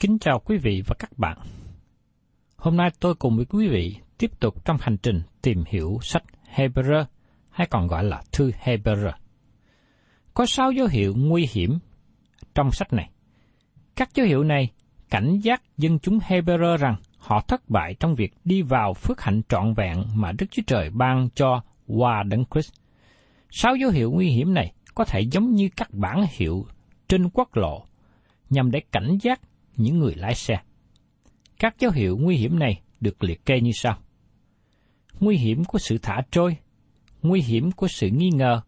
Kính chào quý vị và các bạn. Hôm nay tôi cùng với quý vị tiếp tục trong hành trình tìm hiểu sách Hebrew, hay còn gọi là thư Hebrew. Có sáu dấu hiệu nguy hiểm trong sách này. Các dấu hiệu này cảnh giác dân chúng Hebrew rằng họ thất bại trong việc đi vào phước hạnh trọn vẹn mà Đức Chúa Trời ban cho qua Đấng Christ. Sáu dấu hiệu nguy hiểm này có thể giống như các bản hiệu trên quốc lộ, nhằm để cảnh giác những người lái xe. Các dấu hiệu nguy hiểm này được liệt kê như sau. Nguy hiểm của sự thả trôi, nguy hiểm của sự nghi ngờ,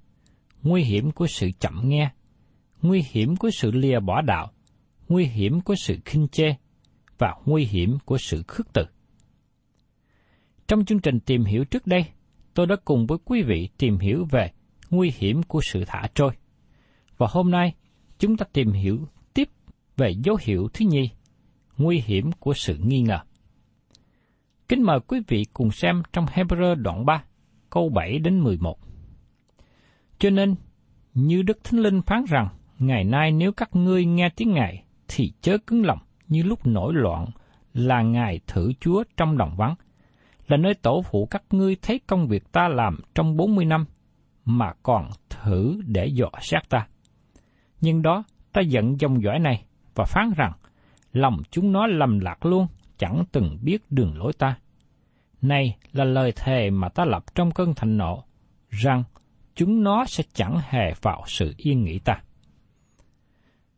nguy hiểm của sự chậm nghe, nguy hiểm của sự lìa bỏ đạo, nguy hiểm của sự khinh chê và nguy hiểm của sự khước từ. Trong chương trình tìm hiểu trước đây, tôi đã cùng với quý vị tìm hiểu về nguy hiểm của sự thả trôi. Và hôm nay, chúng ta tìm hiểu về dấu hiệu thứ nhì, nguy hiểm của sự nghi ngờ. Kính mời quý vị cùng xem trong Hebrew đoạn 3, câu 7 đến 11. Cho nên, như Đức Thánh Linh phán rằng, ngày nay nếu các ngươi nghe tiếng Ngài, thì chớ cứng lòng như lúc nổi loạn là Ngài thử Chúa trong đồng vắng, là nơi tổ phụ các ngươi thấy công việc ta làm trong 40 năm, mà còn thử để dò xét ta. Nhưng đó, ta giận dòng dõi này và phán rằng, lòng chúng nó lầm lạc luôn, chẳng từng biết đường lối ta. Này là lời thề mà ta lập trong cơn thịnh nộ, rằng chúng nó sẽ chẳng hề vào sự yên nghỉ ta.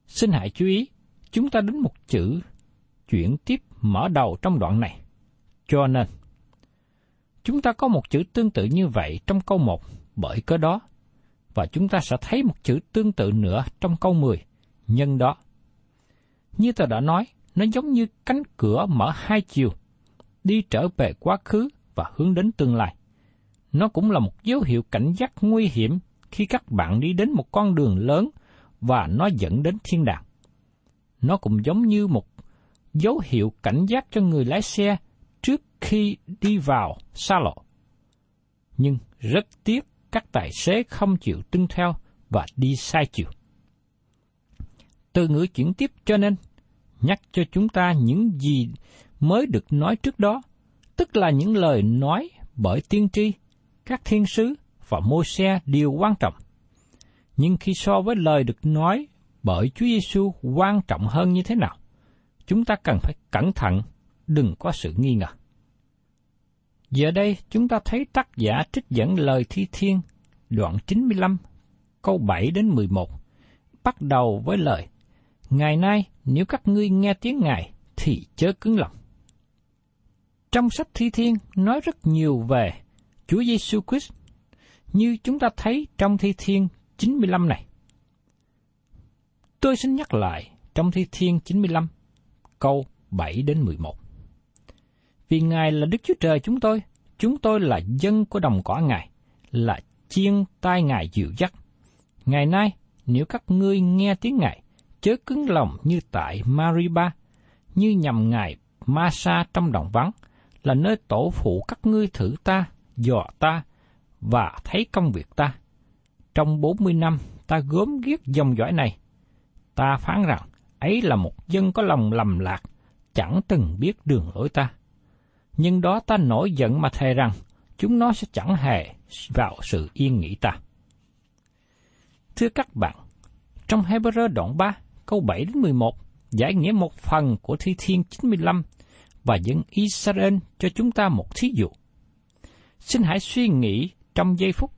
Xin hãy chú ý, chúng ta đến một chữ chuyển tiếp mở đầu trong đoạn này. Cho nên, chúng ta có một chữ tương tự như vậy trong câu 1 bởi cớ đó, và chúng ta sẽ thấy một chữ tương tự nữa trong câu 10, nhân đó. Như tôi đã nói, nó giống như cánh cửa mở hai chiều, đi trở về quá khứ và hướng đến tương lai. Nó cũng là một dấu hiệu cảnh giác nguy hiểm khi các bạn đi đến một con đường lớn và nó dẫn đến thiên đàng. Nó cũng giống như một dấu hiệu cảnh giác cho người lái xe trước khi đi vào xa lộ. Nhưng rất tiếc các tài xế không chịu tuân theo và đi sai chiều. Từ ngữ chuyển tiếp cho nên, nhắc cho chúng ta những gì mới được nói trước đó, tức là những lời nói bởi tiên tri, các thiên sứ và môi xe đều quan trọng. Nhưng khi so với lời được nói bởi Chúa Giêsu quan trọng hơn như thế nào, chúng ta cần phải cẩn thận đừng có sự nghi ngờ. Giờ đây chúng ta thấy tác giả trích dẫn lời thi thiên đoạn 95 câu 7 đến 11 bắt đầu với lời Ngày nay nếu các ngươi nghe tiếng Ngài thì chớ cứng lòng. Trong sách thi thiên nói rất nhiều về Chúa Giêsu Christ như chúng ta thấy trong thi thiên 95 này. Tôi xin nhắc lại trong thi thiên 95 câu 7 đến 11. Vì Ngài là Đức Chúa Trời chúng tôi, chúng tôi là dân của đồng cỏ Ngài, là chiên tai Ngài dịu dắt. Ngày nay, nếu các ngươi nghe tiếng Ngài, chớ cứng lòng như tại Mariba, như nhằm Ngài Masa trong đồng vắng, là nơi tổ phụ các ngươi thử ta, dò ta, và thấy công việc ta. Trong bốn mươi năm, ta gớm ghiếc dòng dõi này. Ta phán rằng, ấy là một dân có lòng lầm lạc, chẳng từng biết đường lối ta. Nhưng đó ta nổi giận mà thề rằng, chúng nó sẽ chẳng hề vào sự yên nghỉ ta. Thưa các bạn, trong Hebrew đoạn 3, câu 7 đến 11, giải nghĩa một phần của Thi Thiên 95 và dân Israel cho chúng ta một thí dụ. Xin hãy suy nghĩ trong giây phút.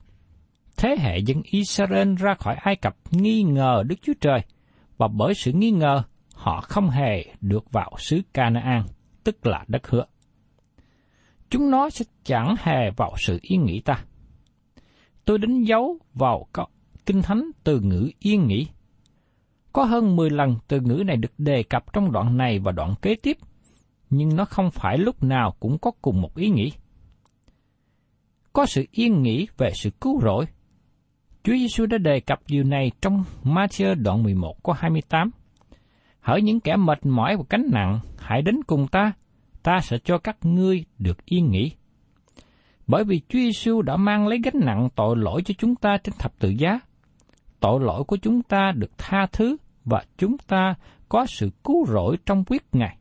Thế hệ dân Israel ra khỏi Ai Cập nghi ngờ Đức Chúa Trời, và bởi sự nghi ngờ, họ không hề được vào xứ Canaan, tức là đất hứa. Chúng nó sẽ chẳng hề vào sự yên nghỉ ta. Tôi đánh dấu vào kinh thánh từ ngữ yên nghỉ. Có hơn 10 lần từ ngữ này được đề cập trong đoạn này và đoạn kế tiếp, nhưng nó không phải lúc nào cũng có cùng một ý nghĩa có sự yên nghỉ về sự cứu rỗi. Chúa Giêsu đã đề cập điều này trong Matthew đoạn 11 có 28. Hỡi những kẻ mệt mỏi và cánh nặng, hãy đến cùng ta, ta sẽ cho các ngươi được yên nghỉ. Bởi vì Chúa Giêsu đã mang lấy gánh nặng tội lỗi cho chúng ta trên thập tự giá. Tội lỗi của chúng ta được tha thứ và chúng ta có sự cứu rỗi trong quyết Ngài.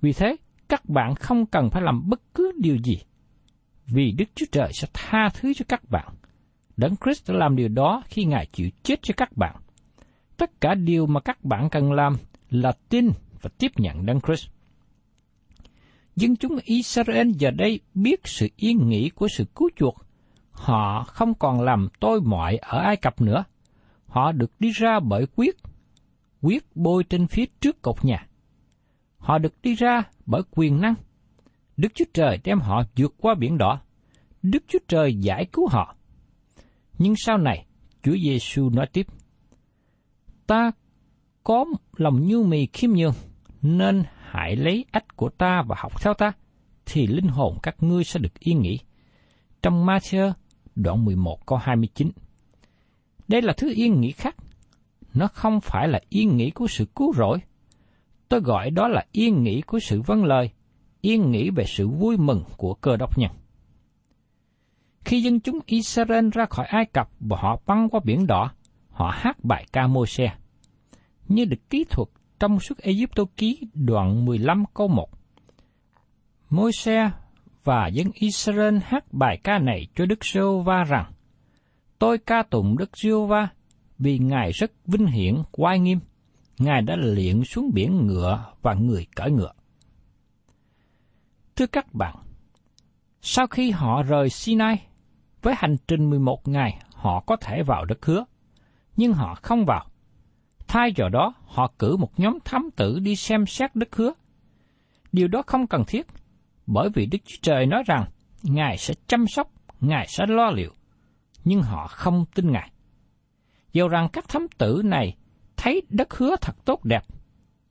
Vì thế, các bạn không cần phải làm bất cứ điều gì vì Đức Chúa Trời sẽ tha thứ cho các bạn. Đấng Christ đã làm điều đó khi Ngài chịu chết cho các bạn. Tất cả điều mà các bạn cần làm là tin và tiếp nhận Đấng Christ. Dân chúng Israel giờ đây biết sự yên nghỉ của sự cứu chuộc. Họ không còn làm tôi mọi ở Ai Cập nữa. Họ được đi ra bởi quyết, quyết bôi trên phía trước cột nhà. Họ được đi ra bởi quyền năng, Đức Chúa Trời đem họ vượt qua biển đỏ. Đức Chúa Trời giải cứu họ. Nhưng sau này, Chúa Giêsu nói tiếp: Ta có lòng nhu mì khiêm nhường, nên hãy lấy ách của ta và học theo ta, thì linh hồn các ngươi sẽ được yên nghỉ. Trong Matthew đoạn 11 câu 29. Đây là thứ yên nghỉ khác. Nó không phải là yên nghỉ của sự cứu rỗi. Tôi gọi đó là yên nghỉ của sự vâng lời, yên nghĩ về sự vui mừng của cơ đốc nhân. Khi dân chúng Israel ra khỏi Ai Cập và họ băng qua biển đỏ, họ hát bài ca môi xe. Như được kỹ thuật trong suốt Egypto ký đoạn 15 câu 1. Môi xe và dân Israel hát bài ca này cho Đức Giê-hô-va rằng, Tôi ca tụng Đức Giê-hô-va vì Ngài rất vinh hiển, oai nghiêm. Ngài đã liện xuống biển ngựa và người cởi ngựa. Thưa các bạn, sau khi họ rời Sinai, với hành trình 11 ngày họ có thể vào đất hứa, nhưng họ không vào. Thay vào đó, họ cử một nhóm thám tử đi xem xét đất hứa. Điều đó không cần thiết, bởi vì Đức Chúa Trời nói rằng Ngài sẽ chăm sóc, Ngài sẽ lo liệu, nhưng họ không tin Ngài. Dầu rằng các thám tử này thấy đất hứa thật tốt đẹp,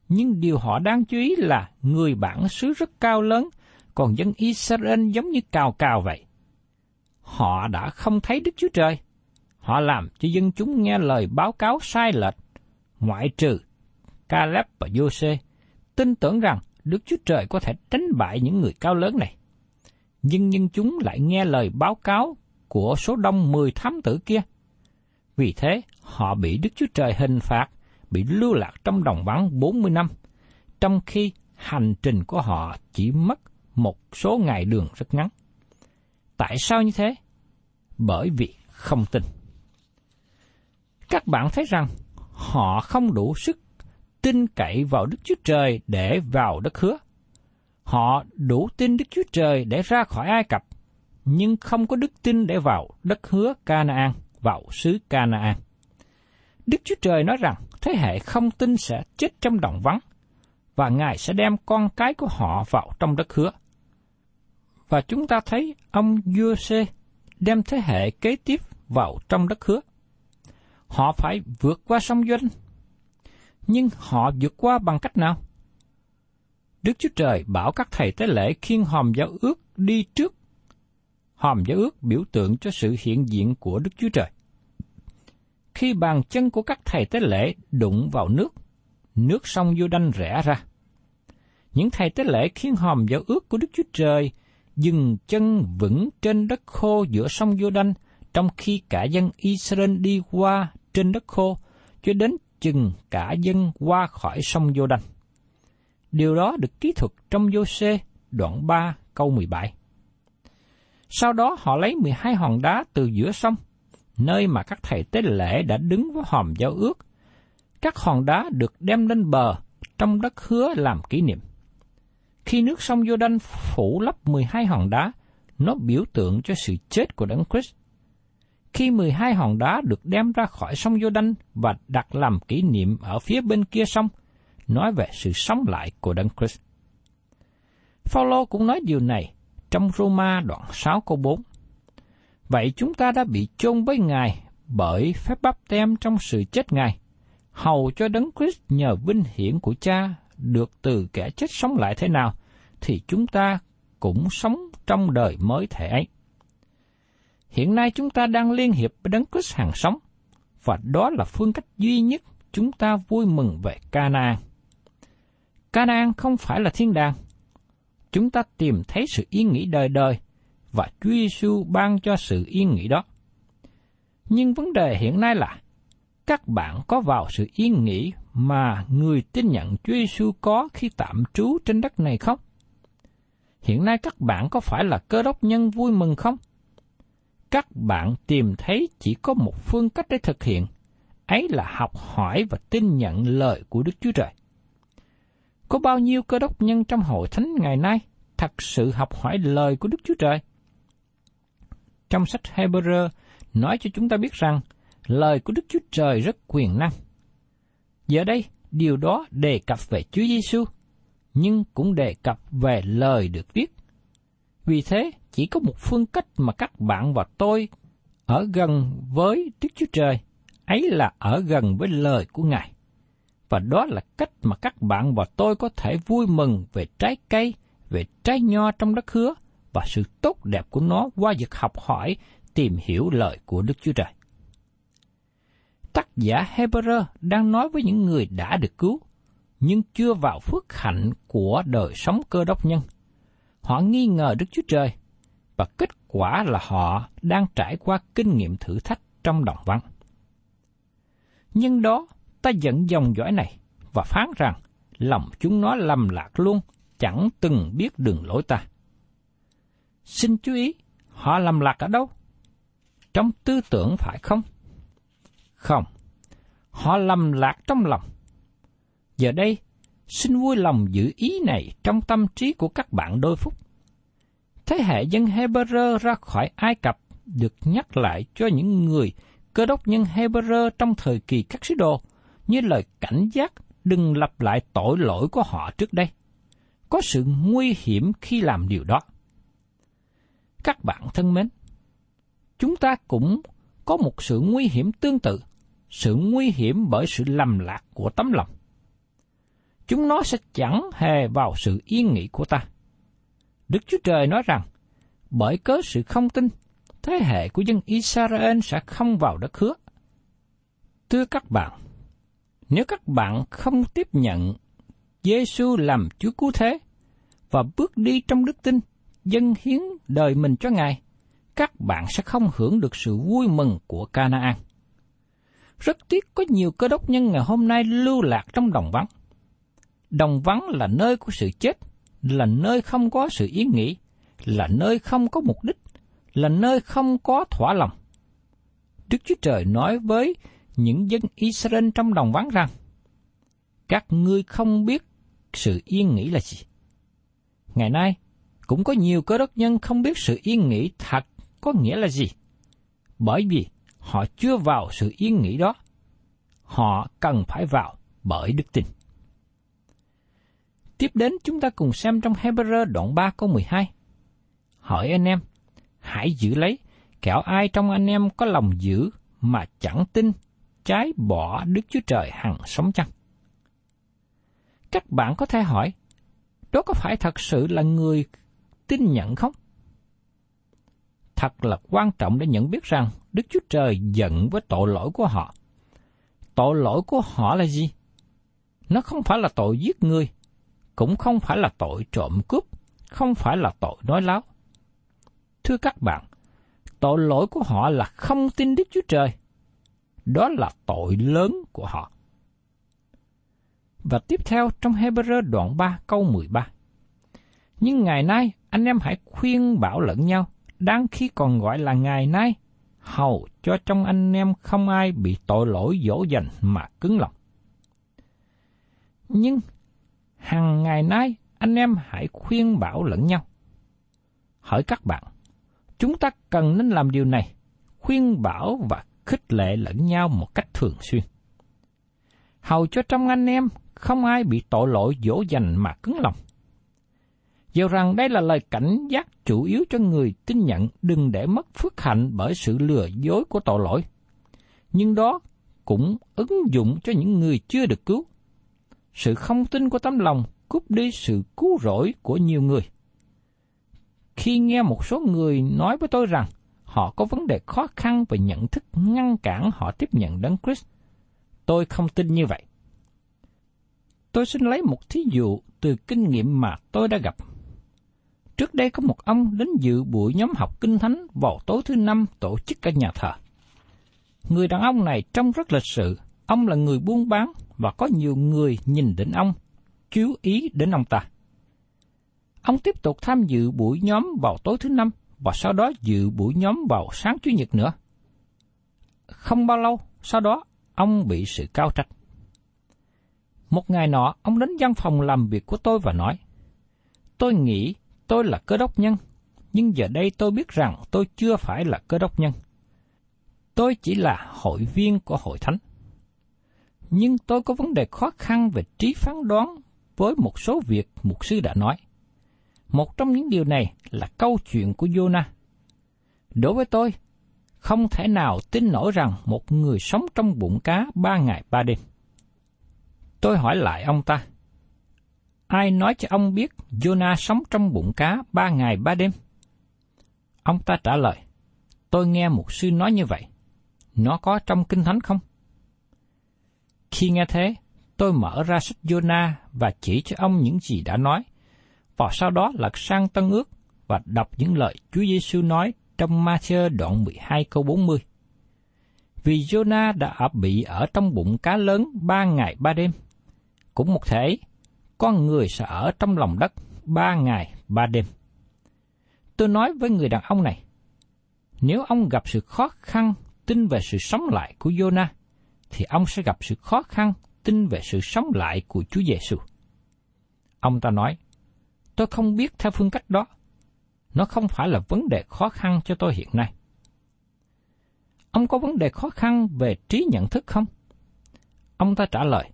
nhưng điều họ đang chú ý là người bản xứ rất cao lớn còn dân Israel giống như cào cào vậy. Họ đã không thấy Đức Chúa Trời. Họ làm cho dân chúng nghe lời báo cáo sai lệch, ngoại trừ Caleb và Jose, tin tưởng rằng Đức Chúa Trời có thể đánh bại những người cao lớn này. Nhưng dân chúng lại nghe lời báo cáo của số đông mười thám tử kia. Vì thế, họ bị Đức Chúa Trời hình phạt, bị lưu lạc trong đồng vắng 40 năm, trong khi hành trình của họ chỉ mất một số ngày đường rất ngắn. Tại sao như thế? Bởi vì không tin. Các bạn thấy rằng họ không đủ sức tin cậy vào Đức Chúa Trời để vào đất hứa. Họ đủ tin Đức Chúa Trời để ra khỏi Ai Cập, nhưng không có đức tin để vào đất hứa Canaan, vào xứ Canaan. Đức Chúa Trời nói rằng thế hệ không tin sẽ chết trong đồng vắng, và Ngài sẽ đem con cái của họ vào trong đất hứa. Và chúng ta thấy ông Giuse đem thế hệ kế tiếp vào trong đất hứa. Họ phải vượt qua sông Doanh. Nhưng họ vượt qua bằng cách nào? Đức Chúa Trời bảo các thầy tế lễ khiên hòm giáo ước đi trước. Hòm giáo ước biểu tượng cho sự hiện diện của Đức Chúa Trời. Khi bàn chân của các thầy tế lễ đụng vào nước, nước sông vô đanh rẽ ra. Những thầy tế lễ khiến hòm giáo ước của Đức Chúa Trời dừng chân vững trên đất khô giữa sông vô đanh, trong khi cả dân Israel đi qua trên đất khô, cho đến chừng cả dân qua khỏi sông vô đanh. Điều đó được ký thuật trong vô xê đoạn 3 câu 17. Sau đó họ lấy 12 hòn đá từ giữa sông, nơi mà các thầy tế lễ đã đứng với hòm giao ước. Các hòn đá được đem lên bờ trong đất hứa làm kỷ niệm. Khi nước sông giô đanh phủ lấp 12 hòn đá, nó biểu tượng cho sự chết của Đấng Christ. Khi 12 hòn đá được đem ra khỏi sông giô đanh và đặt làm kỷ niệm ở phía bên kia sông, nói về sự sống lại của Đấng Christ. Phaolô cũng nói điều này trong Roma đoạn 6 câu 4. Vậy chúng ta đã bị chôn với Ngài bởi phép bắp tem trong sự chết Ngài, hầu cho Đấng Christ nhờ vinh hiển của Cha được từ kẻ chết sống lại thế nào, thì chúng ta cũng sống trong đời mới thể ấy. Hiện nay chúng ta đang liên hiệp với Đấng Christ hàng sống, và đó là phương cách duy nhất chúng ta vui mừng về Canaan. Canaan không phải là thiên đàng. Chúng ta tìm thấy sự yên nghỉ đời đời, và Chúa Giêsu ban cho sự yên nghỉ đó. Nhưng vấn đề hiện nay là các bạn có vào sự yên nghỉ mà người tin nhận Chúa Giêsu có khi tạm trú trên đất này không? Hiện nay các bạn có phải là cơ đốc nhân vui mừng không? Các bạn tìm thấy chỉ có một phương cách để thực hiện, ấy là học hỏi và tin nhận lời của Đức Chúa Trời. Có bao nhiêu cơ đốc nhân trong hội thánh ngày nay thật sự học hỏi lời của Đức Chúa Trời? Trong sách Hebrew nói cho chúng ta biết rằng lời của Đức Chúa Trời rất quyền năng. Giờ đây, điều đó đề cập về Chúa Giêsu, nhưng cũng đề cập về lời được viết. Vì thế, chỉ có một phương cách mà các bạn và tôi ở gần với Đức Chúa Trời, ấy là ở gần với lời của Ngài. Và đó là cách mà các bạn và tôi có thể vui mừng về trái cây, về trái nho trong đất hứa và sự tốt đẹp của nó qua việc học hỏi, tìm hiểu lời của Đức Chúa Trời tác giả Hebrew đang nói với những người đã được cứu, nhưng chưa vào phước hạnh của đời sống cơ đốc nhân. Họ nghi ngờ Đức Chúa Trời, và kết quả là họ đang trải qua kinh nghiệm thử thách trong đồng vắng. Nhưng đó, ta dẫn dòng dõi này và phán rằng lòng chúng nó lầm lạc luôn, chẳng từng biết đường lối ta. Xin chú ý, họ lầm lạc ở đâu? Trong tư tưởng phải không? Không, họ lầm lạc trong lòng. Giờ đây, xin vui lòng giữ ý này trong tâm trí của các bạn đôi phút. Thế hệ dân Hebrew ra khỏi Ai Cập được nhắc lại cho những người cơ đốc nhân Hebrew trong thời kỳ các sứ đồ như lời cảnh giác đừng lặp lại tội lỗi của họ trước đây. Có sự nguy hiểm khi làm điều đó. Các bạn thân mến, chúng ta cũng có một sự nguy hiểm tương tự sự nguy hiểm bởi sự lầm lạc của tấm lòng. Chúng nó sẽ chẳng hề vào sự yên nghỉ của ta. Đức Chúa Trời nói rằng, bởi cớ sự không tin, thế hệ của dân Israel sẽ không vào đất hứa. Thưa các bạn, nếu các bạn không tiếp nhận Giêsu làm Chúa cứu thế và bước đi trong đức tin, dâng hiến đời mình cho Ngài, các bạn sẽ không hưởng được sự vui mừng của Canaan. Rất tiếc có nhiều cơ đốc nhân ngày hôm nay lưu lạc trong đồng vắng. Đồng vắng là nơi của sự chết, là nơi không có sự yên nghỉ, là nơi không có mục đích, là nơi không có thỏa lòng. Đức Chúa Trời nói với những dân Israel trong đồng vắng rằng, các ngươi không biết sự yên nghỉ là gì. Ngày nay, cũng có nhiều cơ đốc nhân không biết sự yên nghỉ thật có nghĩa là gì. Bởi vì họ chưa vào sự yên nghỉ đó. Họ cần phải vào bởi đức tin. Tiếp đến chúng ta cùng xem trong Hebrew đoạn 3 câu 12. Hỏi anh em, hãy giữ lấy, kẻo ai trong anh em có lòng giữ mà chẳng tin, trái bỏ Đức Chúa Trời hằng sống chăng? Các bạn có thể hỏi, đó có phải thật sự là người tin nhận không? Thật là quan trọng để nhận biết rằng Đức Chúa Trời giận với tội lỗi của họ. Tội lỗi của họ là gì? Nó không phải là tội giết người, cũng không phải là tội trộm cướp, không phải là tội nói láo. Thưa các bạn, tội lỗi của họ là không tin Đức Chúa Trời. Đó là tội lớn của họ. Và tiếp theo trong Hebrew đoạn 3 câu 13. Nhưng ngày nay anh em hãy khuyên bảo lẫn nhau, đang khi còn gọi là ngày nay, hầu cho trong anh em không ai bị tội lỗi dỗ dành mà cứng lòng. Nhưng hàng ngày nay anh em hãy khuyên bảo lẫn nhau. Hỏi các bạn, chúng ta cần nên làm điều này, khuyên bảo và khích lệ lẫn nhau một cách thường xuyên. Hầu cho trong anh em, không ai bị tội lỗi dỗ dành mà cứng lòng. Dù rằng đây là lời cảnh giác chủ yếu cho người tin nhận đừng để mất phước hạnh bởi sự lừa dối của tội lỗi. Nhưng đó cũng ứng dụng cho những người chưa được cứu. Sự không tin của tấm lòng cướp đi sự cứu rỗi của nhiều người. Khi nghe một số người nói với tôi rằng họ có vấn đề khó khăn về nhận thức ngăn cản họ tiếp nhận đấng Christ, tôi không tin như vậy. Tôi xin lấy một thí dụ từ kinh nghiệm mà tôi đã gặp. Trước đây có một ông đến dự buổi nhóm học kinh thánh vào tối thứ năm tổ chức ở nhà thờ. Người đàn ông này trông rất lịch sự, ông là người buôn bán và có nhiều người nhìn đến ông, chú ý đến ông ta. Ông tiếp tục tham dự buổi nhóm vào tối thứ năm và sau đó dự buổi nhóm vào sáng Chủ nhật nữa. Không bao lâu, sau đó ông bị sự cao trách. Một ngày nọ, ông đến văn phòng làm việc của tôi và nói, Tôi nghĩ tôi là cơ đốc nhân, nhưng giờ đây tôi biết rằng tôi chưa phải là cơ đốc nhân. Tôi chỉ là hội viên của hội thánh. Nhưng tôi có vấn đề khó khăn về trí phán đoán với một số việc mục sư đã nói. Một trong những điều này là câu chuyện của Jonah. Đối với tôi, không thể nào tin nổi rằng một người sống trong bụng cá ba ngày ba đêm. Tôi hỏi lại ông ta, ai nói cho ông biết Jonah sống trong bụng cá ba ngày ba đêm? Ông ta trả lời, tôi nghe một sư nói như vậy. Nó có trong kinh thánh không? Khi nghe thế, tôi mở ra sách Jonah và chỉ cho ông những gì đã nói, và sau đó lật sang Tân ước và đọc những lời Chúa Giêsu nói trong Matthew đoạn 12 câu 40. Vì Jonah đã ở bị ở trong bụng cá lớn ba ngày ba đêm, cũng một thể, con người sẽ ở trong lòng đất ba ngày ba đêm. Tôi nói với người đàn ông này, nếu ông gặp sự khó khăn tin về sự sống lại của Jonah, thì ông sẽ gặp sự khó khăn tin về sự sống lại của Chúa Giêsu. Ông ta nói, tôi không biết theo phương cách đó. Nó không phải là vấn đề khó khăn cho tôi hiện nay. Ông có vấn đề khó khăn về trí nhận thức không? Ông ta trả lời,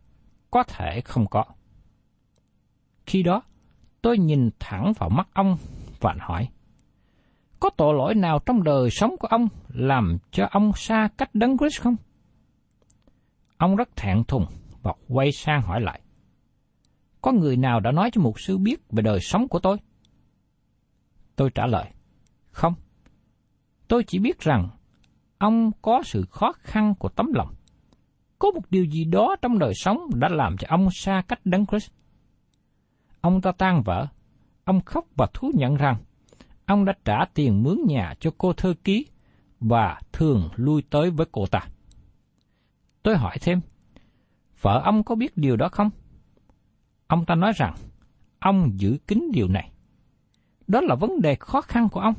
có thể không có. Khi đó, tôi nhìn thẳng vào mắt ông và hỏi, có tội lỗi nào trong đời sống của ông làm cho ông xa cách đấng Christ không? Ông rất thẹn thùng và quay sang hỏi lại. Có người nào đã nói cho một sư biết về đời sống của tôi? Tôi trả lời, không. Tôi chỉ biết rằng ông có sự khó khăn của tấm lòng. Có một điều gì đó trong đời sống đã làm cho ông xa cách đấng Christ. Ông ta tan vỡ. Ông khóc và thú nhận rằng ông đã trả tiền mướn nhà cho cô thơ ký và thường lui tới với cô ta. Tôi hỏi thêm, vợ ông có biết điều đó không? Ông ta nói rằng, ông giữ kín điều này. Đó là vấn đề khó khăn của ông.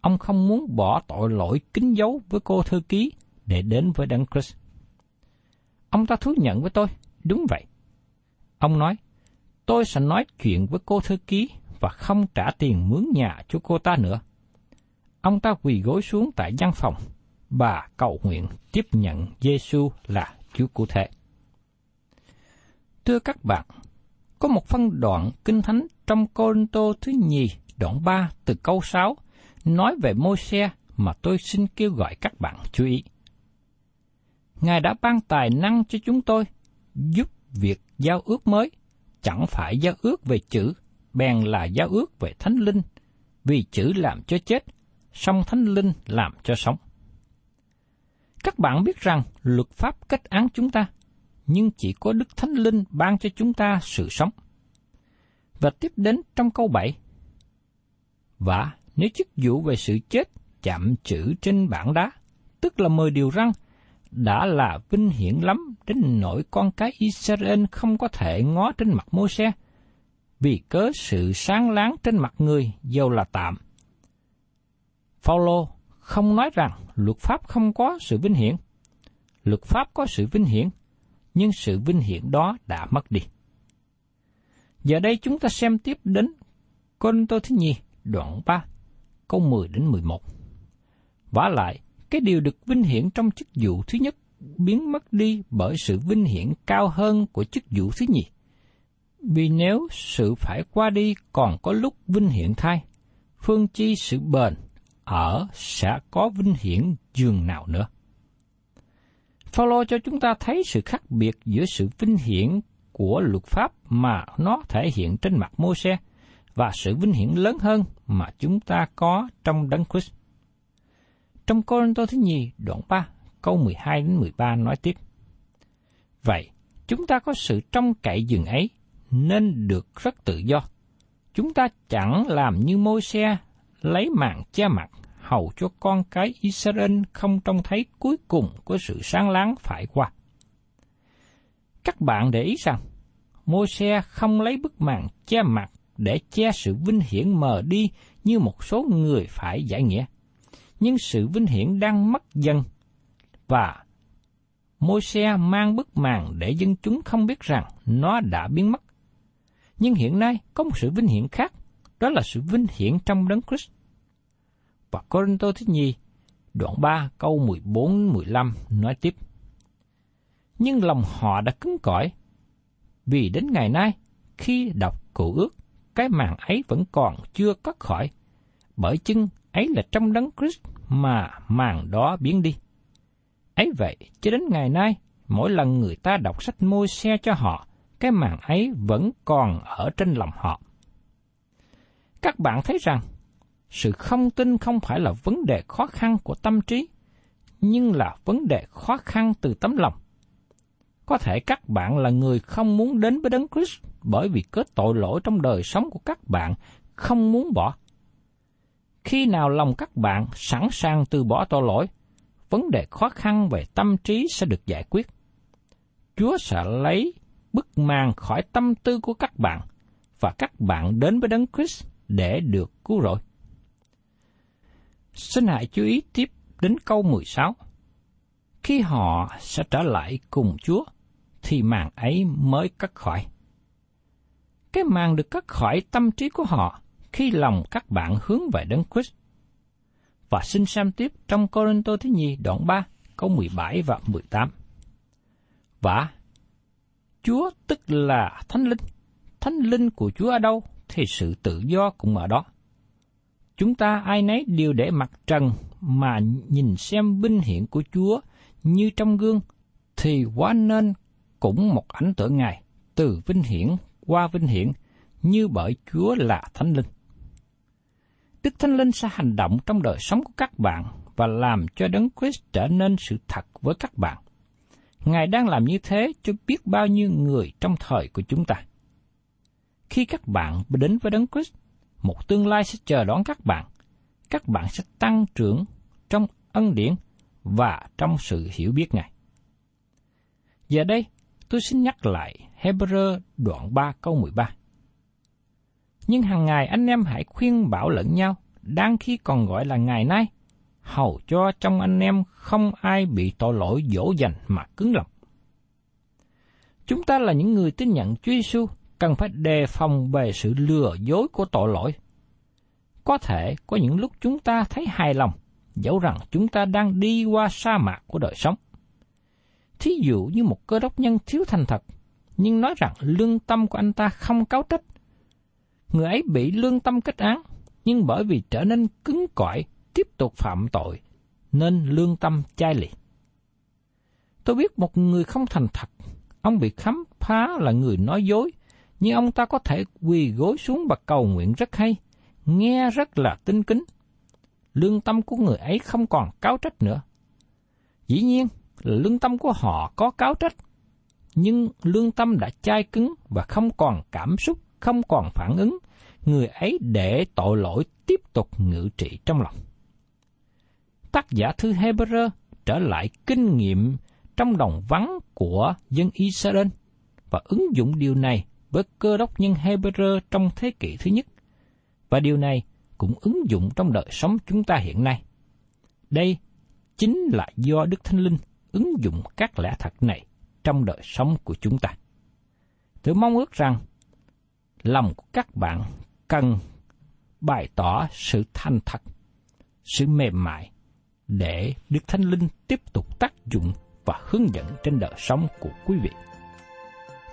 Ông không muốn bỏ tội lỗi kín dấu với cô thư ký để đến với Đấng Christ. Ông ta thú nhận với tôi, đúng vậy. Ông nói, tôi sẽ nói chuyện với cô thư ký và không trả tiền mướn nhà cho cô ta nữa. Ông ta quỳ gối xuống tại văn phòng bà cầu nguyện tiếp nhận Giêsu là Chúa của thế. Thưa các bạn, có một phân đoạn kinh thánh trong Côn Tô thứ nhì đoạn 3 từ câu 6 nói về môi xe mà tôi xin kêu gọi các bạn chú ý. Ngài đã ban tài năng cho chúng tôi giúp việc giao ước mới, chẳng phải giao ước về chữ, bèn là giao ước về thánh linh, vì chữ làm cho chết, song thánh linh làm cho sống. Các bạn biết rằng luật pháp kết án chúng ta, nhưng chỉ có Đức Thánh Linh ban cho chúng ta sự sống. Và tiếp đến trong câu 7. Và nếu chức vụ về sự chết chạm chữ trên bảng đá, tức là mười điều răng, đã là vinh hiển lắm đến nỗi con cái Israel không có thể ngó trên mặt môi xe, vì cớ sự sáng láng trên mặt người dầu là tạm. Phaolô không nói rằng luật pháp không có sự vinh hiển. Luật pháp có sự vinh hiển, nhưng sự vinh hiển đó đã mất đi. Giờ đây chúng ta xem tiếp đến Côn Tô Thứ Nhi, đoạn 3, câu 10 đến 11. Vả lại, cái điều được vinh hiển trong chức vụ thứ nhất biến mất đi bởi sự vinh hiển cao hơn của chức vụ thứ nhì. Vì nếu sự phải qua đi còn có lúc vinh hiển thay, phương chi sự bền ở sẽ có vinh hiển dường nào nữa. Phaolô cho chúng ta thấy sự khác biệt giữa sự vinh hiển của luật pháp mà nó thể hiện trên mặt mô xe và sự vinh hiển lớn hơn mà chúng ta có trong Đấng Christ. Trong Cô Tô thứ nhì đoạn 3, câu 12 đến 13 nói tiếp. Vậy, chúng ta có sự trong cậy dừng ấy, nên được rất tự do. Chúng ta chẳng làm như môi xe lấy mạng che mặt hầu cho con cái Israel không trông thấy cuối cùng của sự sáng láng phải qua. Các bạn để ý rằng, môi xe không lấy bức màn che mặt để che sự vinh hiển mờ đi như một số người phải giải nghĩa. Nhưng sự vinh hiển đang mất dần và môi xe mang bức màn để dân chúng không biết rằng nó đã biến mất. Nhưng hiện nay có một sự vinh hiển khác, đó là sự vinh hiển trong đấng Christ. Và Corinto thứ nhì, đoạn 3 câu 14-15 nói tiếp. Nhưng lòng họ đã cứng cỏi, vì đến ngày nay, khi đọc cụ ước, cái màn ấy vẫn còn chưa cất khỏi, bởi chưng ấy là trong đấng Christ mà màn đó biến đi. Ấy vậy, cho đến ngày nay, mỗi lần người ta đọc sách môi xe cho họ, cái màn ấy vẫn còn ở trên lòng họ. Các bạn thấy rằng, sự không tin không phải là vấn đề khó khăn của tâm trí, nhưng là vấn đề khó khăn từ tấm lòng. Có thể các bạn là người không muốn đến với Đấng Christ bởi vì kết tội lỗi trong đời sống của các bạn không muốn bỏ. Khi nào lòng các bạn sẵn sàng từ bỏ tội lỗi, vấn đề khó khăn về tâm trí sẽ được giải quyết. Chúa sẽ lấy bức màn khỏi tâm tư của các bạn và các bạn đến với Đấng Christ để được cứu rỗi. Xin hãy chú ý tiếp đến câu 16. Khi họ sẽ trở lại cùng Chúa, thì màn ấy mới cắt khỏi. Cái màn được cắt khỏi tâm trí của họ khi lòng các bạn hướng về Đấng Christ. Và xin xem tiếp trong Corinto thứ nhì đoạn 3, câu 17 và 18. Và Chúa tức là Thánh Linh. Thánh Linh của Chúa ở đâu thì sự tự do cũng ở đó. Chúng ta ai nấy đều để mặt trần mà nhìn xem vinh hiển của Chúa như trong gương, thì quá nên cũng một ảnh tượng Ngài, từ vinh hiển qua vinh hiển, như bởi Chúa là Thánh Linh. Đức Thánh Linh sẽ hành động trong đời sống của các bạn và làm cho Đấng Christ trở nên sự thật với các bạn. Ngài đang làm như thế cho biết bao nhiêu người trong thời của chúng ta. Khi các bạn đến với Đấng Christ, một tương lai sẽ chờ đón các bạn. Các bạn sẽ tăng trưởng trong ân điển và trong sự hiểu biết Ngài. Giờ đây, tôi xin nhắc lại Hebrew đoạn 3 câu 13. Nhưng hàng ngày anh em hãy khuyên bảo lẫn nhau, đang khi còn gọi là ngày nay, hầu cho trong anh em không ai bị tội lỗi dỗ dành mà cứng lòng. Chúng ta là những người tin nhận Chúa Giêsu cần phải đề phòng về sự lừa dối của tội lỗi. Có thể có những lúc chúng ta thấy hài lòng, dẫu rằng chúng ta đang đi qua sa mạc của đời sống. Thí dụ như một cơ đốc nhân thiếu thành thật, nhưng nói rằng lương tâm của anh ta không cáo trách. Người ấy bị lương tâm kết án, nhưng bởi vì trở nên cứng cỏi, tiếp tục phạm tội, nên lương tâm chai lì. Tôi biết một người không thành thật, ông bị khám phá là người nói dối, nhưng ông ta có thể quỳ gối xuống và cầu nguyện rất hay, nghe rất là tinh kính. Lương tâm của người ấy không còn cáo trách nữa. Dĩ nhiên, lương tâm của họ có cáo trách, nhưng lương tâm đã chai cứng và không còn cảm xúc, không còn phản ứng, người ấy để tội lỗi tiếp tục ngự trị trong lòng. Tác giả thư Hebrew trở lại kinh nghiệm trong đồng vắng của dân Israel và ứng dụng điều này với cơ đốc nhân Hebrew trong thế kỷ thứ nhất. Và điều này cũng ứng dụng trong đời sống chúng ta hiện nay. Đây chính là do Đức Thánh Linh ứng dụng các lẽ thật này trong đời sống của chúng ta. Tôi mong ước rằng lòng của các bạn cần bày tỏ sự thanh thật, sự mềm mại để Đức Thánh Linh tiếp tục tác dụng và hướng dẫn trên đời sống của quý vị.